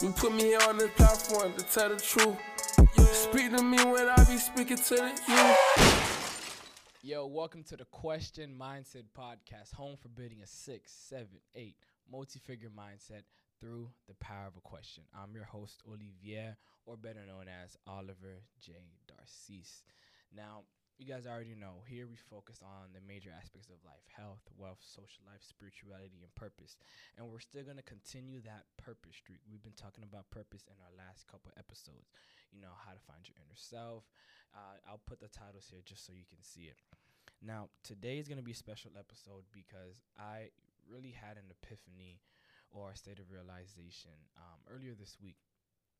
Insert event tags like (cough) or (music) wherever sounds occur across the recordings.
You put me here on this platform to tell the truth. Speak to me when I be speaking to the youth. Yo, welcome to the Question Mindset Podcast, home for building a six, seven, eight multi-figure mindset through the power of a question. I'm your host, Olivier, or better known as Oliver J. Darcis. Now, you guys already know here we focus on the major aspects of life health, wealth, social life, spirituality, and purpose. And we're still going to continue that purpose streak. We've been talking about purpose in our last couple episodes. You know, how to find your inner self. Uh, I'll put the titles here just so you can see it. Now, today is going to be a special episode because I really had an epiphany or a state of realization um, earlier this week.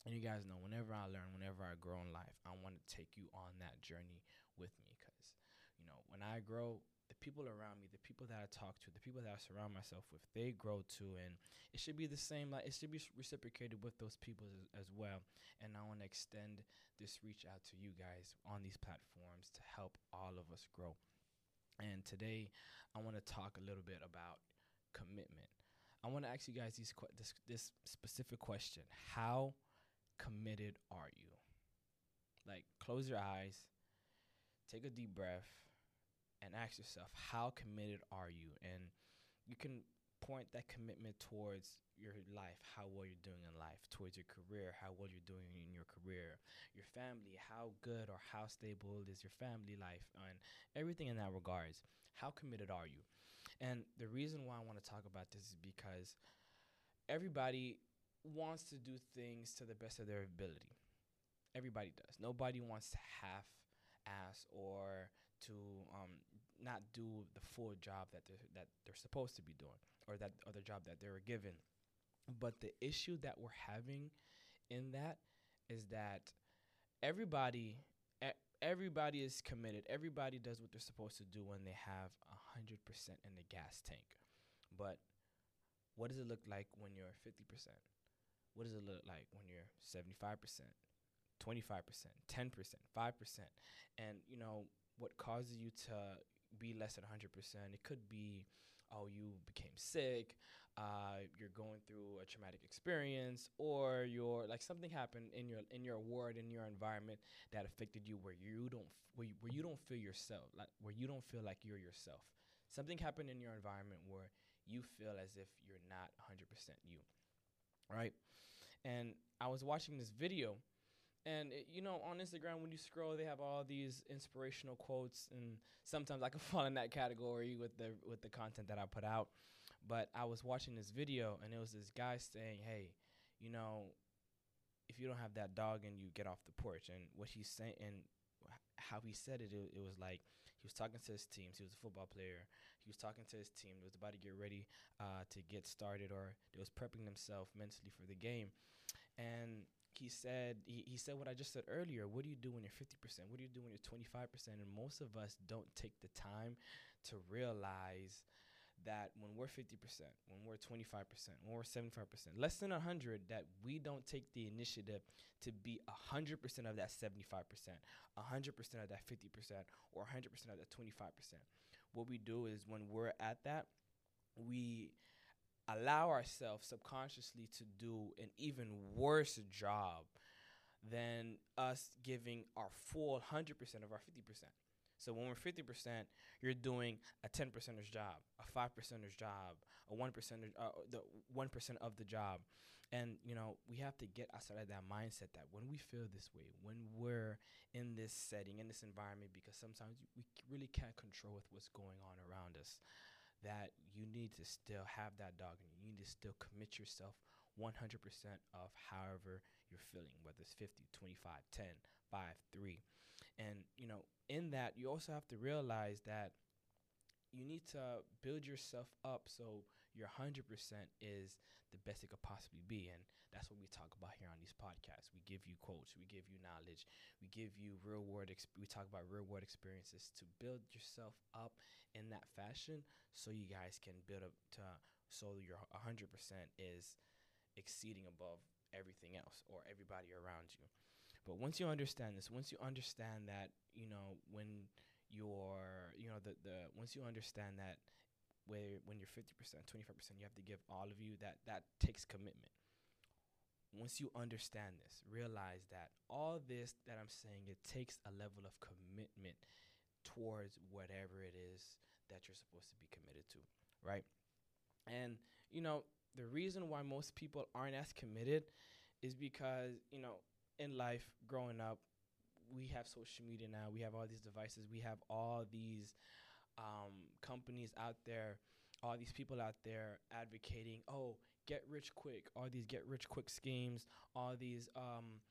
And you guys know, whenever I learn, whenever I grow in life, I want to take you on that journey with me because, you know, when I grow, the people around me, the people that I talk to, the people that I surround myself with, they grow too, and it should be the same. Like it should be reciprocated with those people as, as well. And I want to extend this reach out to you guys on these platforms to help all of us grow. And today, I want to talk a little bit about commitment. I want to ask you guys these que- this this specific question: How committed are you? Like, close your eyes, take a deep breath and ask yourself, how committed are you? And you can point that commitment towards your life, how well you're doing in life, towards your career, how well you're doing in your career, your family, how good or how stable is your family life, and everything in that regards. How committed are you? And the reason why I want to talk about this is because everybody wants to do things to the best of their ability. Everybody does. Nobody wants to half ass or to um, not do the full job that they're, that they're supposed to be doing or that other job that they were given. But the issue that we're having in that is that everybody everybody is committed. Everybody does what they're supposed to do when they have 100% in the gas tank. But what does it look like when you're 50%? What does it look like when you're 75%, 25%, 10%, 5%? And you know, what causes you to be less than 100%. It could be, oh, you became sick, uh, you're going through a traumatic experience, or you're like something happened in your in your ward in your environment that affected you where you don't where you, where you don't feel yourself like where you don't feel like you're yourself. Something happened in your environment where you feel as if you're not 100% you, right? And I was watching this video and it, you know, on Instagram, when you scroll, they have all these inspirational quotes, and sometimes I can (laughs) fall in that category with the with the content that I put out. But I was watching this video, and it was this guy saying, "Hey, you know, if you don't have that dog and you, get off the porch." And what he's saying, and how he said it, it, it was like he was talking to his teams. He was a football player. He was talking to his team. They was about to get ready uh, to get started, or they was prepping themselves mentally for the game. And he said he, he said what I just said earlier. What do you do when you're 50%? What do you do when you're 25%? And most of us don't take the time to realize that when we're 50%, when we're 25%, when we're 75%, less than 100, that we don't take the initiative to be 100% of that 75%, 100% of that 50%, or 100% of that 25%. What we do is when we're at that, we allow ourselves subconsciously to do an even worse job than us giving our full 100% of our 50%. So when we're 50%, you're doing a 10 percenter's job, a 5 percenter's job, a 1 percenter, uh, the 1% of the job. And, you know, we have to get outside of that mindset that when we feel this way, when we're in this setting, in this environment, because sometimes we really can't control what's going on around us that you need to still have that dog and you need to still commit yourself 100% of however you're feeling, whether it's 50, 25, 10, 5, 3. And, you know, in that, you also have to realize that you need to build yourself up so your 100% is the best it could possibly be. And that's what we talk about here on these podcasts. We give you quotes, we give you knowledge, we give you real world. Exp- we talk about real world experiences to build yourself up in that fashion, so you guys can build up to so your 100% is exceeding above everything else or everybody around you. But once you understand this, once you understand that, you know, when you're, you know, the the once you understand that where when you're 50%, 25%, you have to give all of you that that takes commitment once you understand this, realize that all this that I'm saying, it takes a level of commitment towards whatever it is that you're supposed to be committed to, right? And, you know, the reason why most people aren't as committed is because, you know, in life, growing up, we have social media now, we have all these devices, we have all these um, companies out there, all these people out there advocating, oh, get rich quick, all these get rich quick schemes, all these um,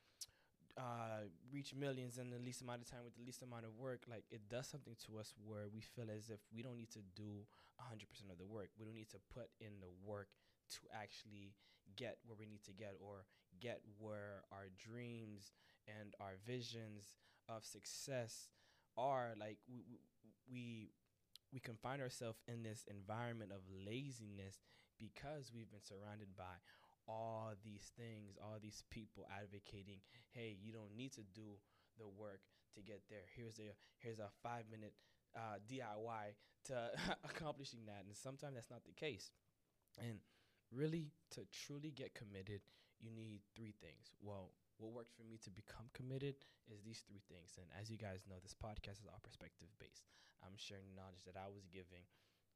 uh, reach millions in the least amount of time with the least amount of work, like it does something to us where we feel as if we don't need to do 100% of the work. We don't need to put in the work to actually get where we need to get or get where our dreams and our visions of success are. Like we, we, we can find ourselves in this environment of laziness because we've been surrounded by all these things, all these people advocating, hey, you don't need to do the work to get there. Here's a here's a five minute uh, DIY to (laughs) accomplishing that, and sometimes that's not the case. And really, to truly get committed, you need three things. Well, what worked for me to become committed is these three things. And as you guys know, this podcast is all perspective based. I'm sharing knowledge that I was giving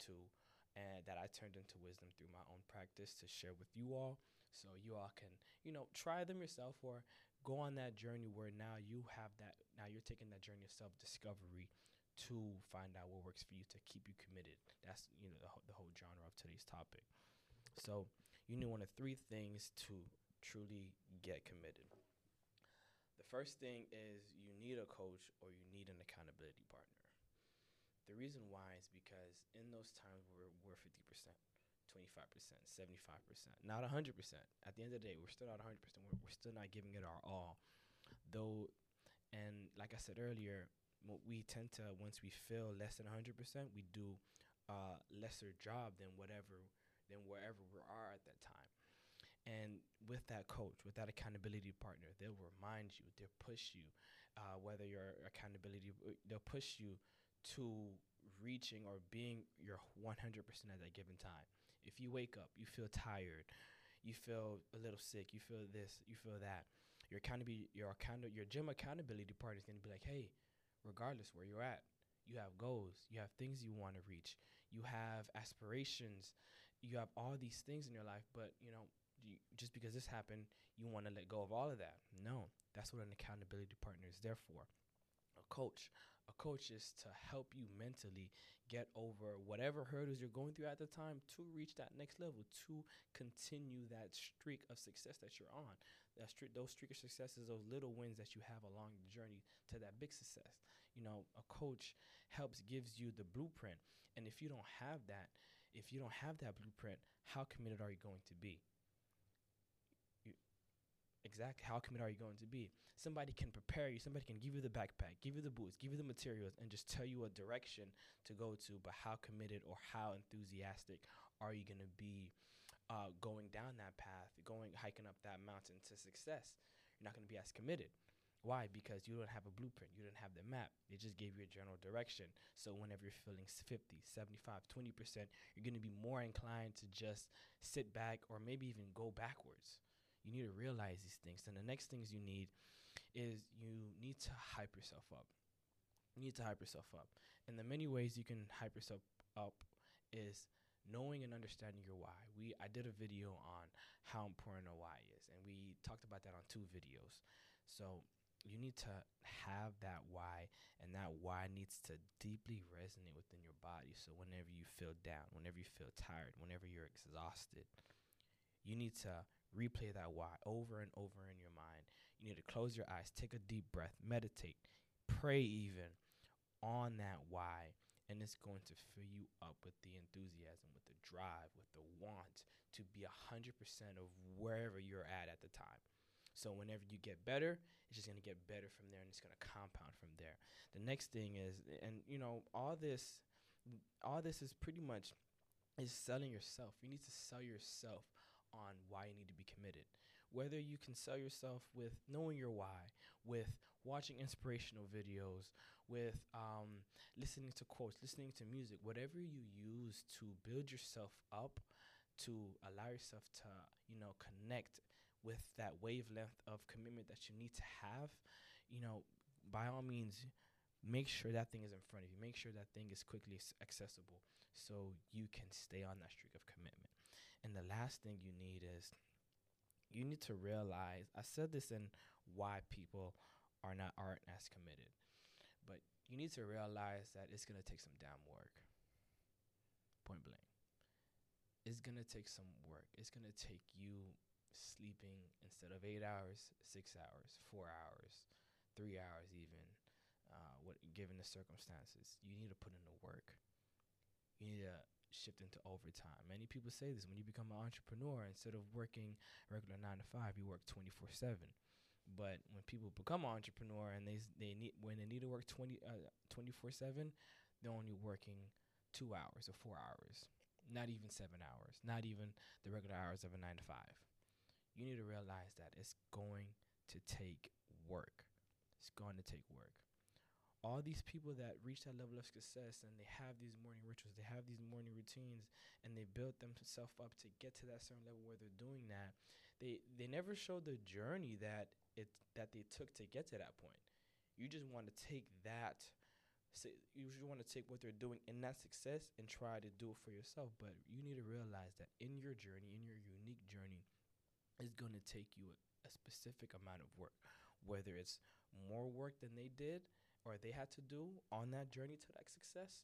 to and that I turned into wisdom through my own practice to share with you all so you all can you know try them yourself or go on that journey where now you have that now you're taking that journey of self-discovery to find out what works for you to keep you committed that's you know the, ho- the whole genre of today's topic so you need one of three things to truly get committed the first thing is you need a coach or you need an accountability partner the reason why is because in those times where we're 50% 25%, 75%, not 100%. At the end of the day, we're still not 100%. We're, we're still not giving it our all. Though, and like I said earlier, we tend to, once we feel less than 100%, we do a lesser job than whatever, than wherever we are at that time. And with that coach, with that accountability partner, they'll remind you, they'll push you, uh, whether your accountability, they'll push you to reaching or being your 100% at that given time. If you wake up, you feel tired, you feel a little sick, you feel this, you feel that. Your accountability, your account, your gym accountability partner is gonna be like, hey, regardless where you're at, you have goals, you have things you want to reach, you have aspirations, you have all these things in your life. But you know, you, just because this happened, you want to let go of all of that. No, that's what an accountability partner is there for. A coach, a coach is to help you mentally get over whatever hurdles you're going through at the time to reach that next level, to continue that streak of success that you're on. That streak, those streak of successes, those little wins that you have along the journey to that big success. You know, a coach helps gives you the blueprint. And if you don't have that, if you don't have that blueprint, how committed are you going to be? Exactly how committed are you going to be? Somebody can prepare you somebody can give you the backpack give you the boots give you the materials and just tell you a direction to go to but how committed or how enthusiastic are you going to be uh, going down that path going hiking up that mountain to success? You're not going to be as committed. Why? Because you don't have a blueprint you don't have the map. They just gave you a general direction. So whenever you're feeling 50 75 20% you're going to be more inclined to just sit back or maybe even go backwards you need to realize these things. And the next things you need is you need to hype yourself up. You need to hype yourself up. And the many ways you can hype yourself up is knowing and understanding your why. We I did a video on how important a why is, and we talked about that on two videos. So you need to have that why, and that why needs to deeply resonate within your body. So whenever you feel down, whenever you feel tired, whenever you're exhausted, you need to replay that why over and over in your mind. You need to close your eyes, take a deep breath, meditate, pray even on that why. And it's going to fill you up with the enthusiasm, with the drive, with the want to be 100% of wherever you're at at the time. So whenever you get better, it's just going to get better from there and it's going to compound from there. The next thing is and you know, all this all this is pretty much is selling yourself. You need to sell yourself on why you need to be committed. Whether you can sell yourself with knowing your why, with watching inspirational videos, with um, listening to quotes, listening to music, whatever you use to build yourself up, to allow yourself to, you know, connect with that wavelength of commitment that you need to have, you know, by all means, make sure that thing is in front of you. Make sure that thing is quickly accessible so you can stay on that streak of commitment. And the last thing you need is you need to realize I said this in why people are not aren't as committed. But you need to realize that it's gonna take some damn work. Point blank. It's gonna take some work. It's gonna take you sleeping instead of eight hours, six hours, four hours, three hours even. Uh, what given the circumstances, you need to put in the work. You need to shift into overtime. Many people say this when you become an entrepreneur, instead of working regular nine to five, you work twenty four seven. But when people become an entrepreneur and they they need when they need to work 20 uh, 24 7, they're only working 2 hours or 4 hours. Not even 7 hours. Not even the regular hours of a 9 to 5. You need to realize that it's going to take work. It's going to take work all these people that reach that level of success and they have these morning rituals, they have these morning routines, and they built themselves up to get to that certain level where they're doing that. They they never show the journey that it that they took to get to that point. You just want to take that. You just want to take what they're doing in that success and try to do it for yourself. But you need to realize that in your journey, in your unique journey, it's going to take you a, a specific amount of work, whether it's more work than they did or they had to do on that journey to that success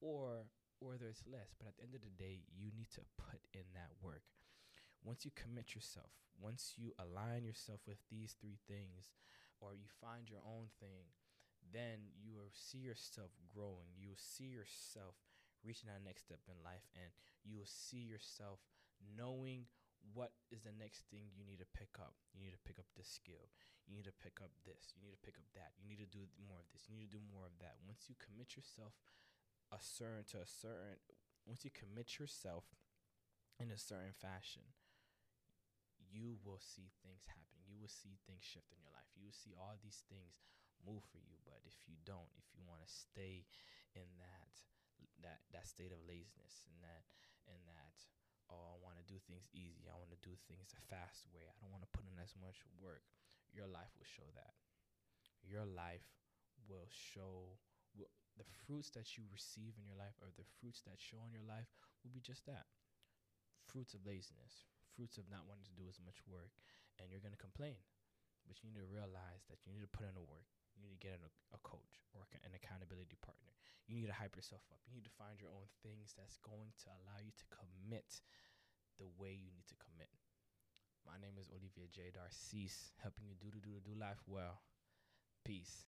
or or there's less. But at the end of the day you need to put in that work. Once you commit yourself once you align yourself with these three things or you find your own thing then you will see yourself growing. You will see yourself reaching that next step in life and you will see yourself knowing what is the next thing you need to pick up you need to pick up this skill you need to pick up this. You need to pick up that. You need to do more of this. You need to do more of that. Once you commit yourself a certain to a certain once you commit yourself in a certain fashion, you will see things happen. You will see things shift in your life. You will see all these things move for you. But if you don't, if you want to stay in that that that state of laziness and that and that oh I want to do things easy. I want to do things a fast way. I don't want to put in as much work your life will show that. Your life will show will, the fruits that you receive in your life or the fruits that show in your life will be just that fruits of laziness, fruits of not wanting to do as much work, and you're going to complain. But you need to realize that you need to put in the work. You need to get a, a coach or an accountability partner. You need to hype yourself up. You need to find your own things that's going to allow you to commit the way you need to commit. My name is Olivier J. Darcis, helping you do do to do life well. Peace.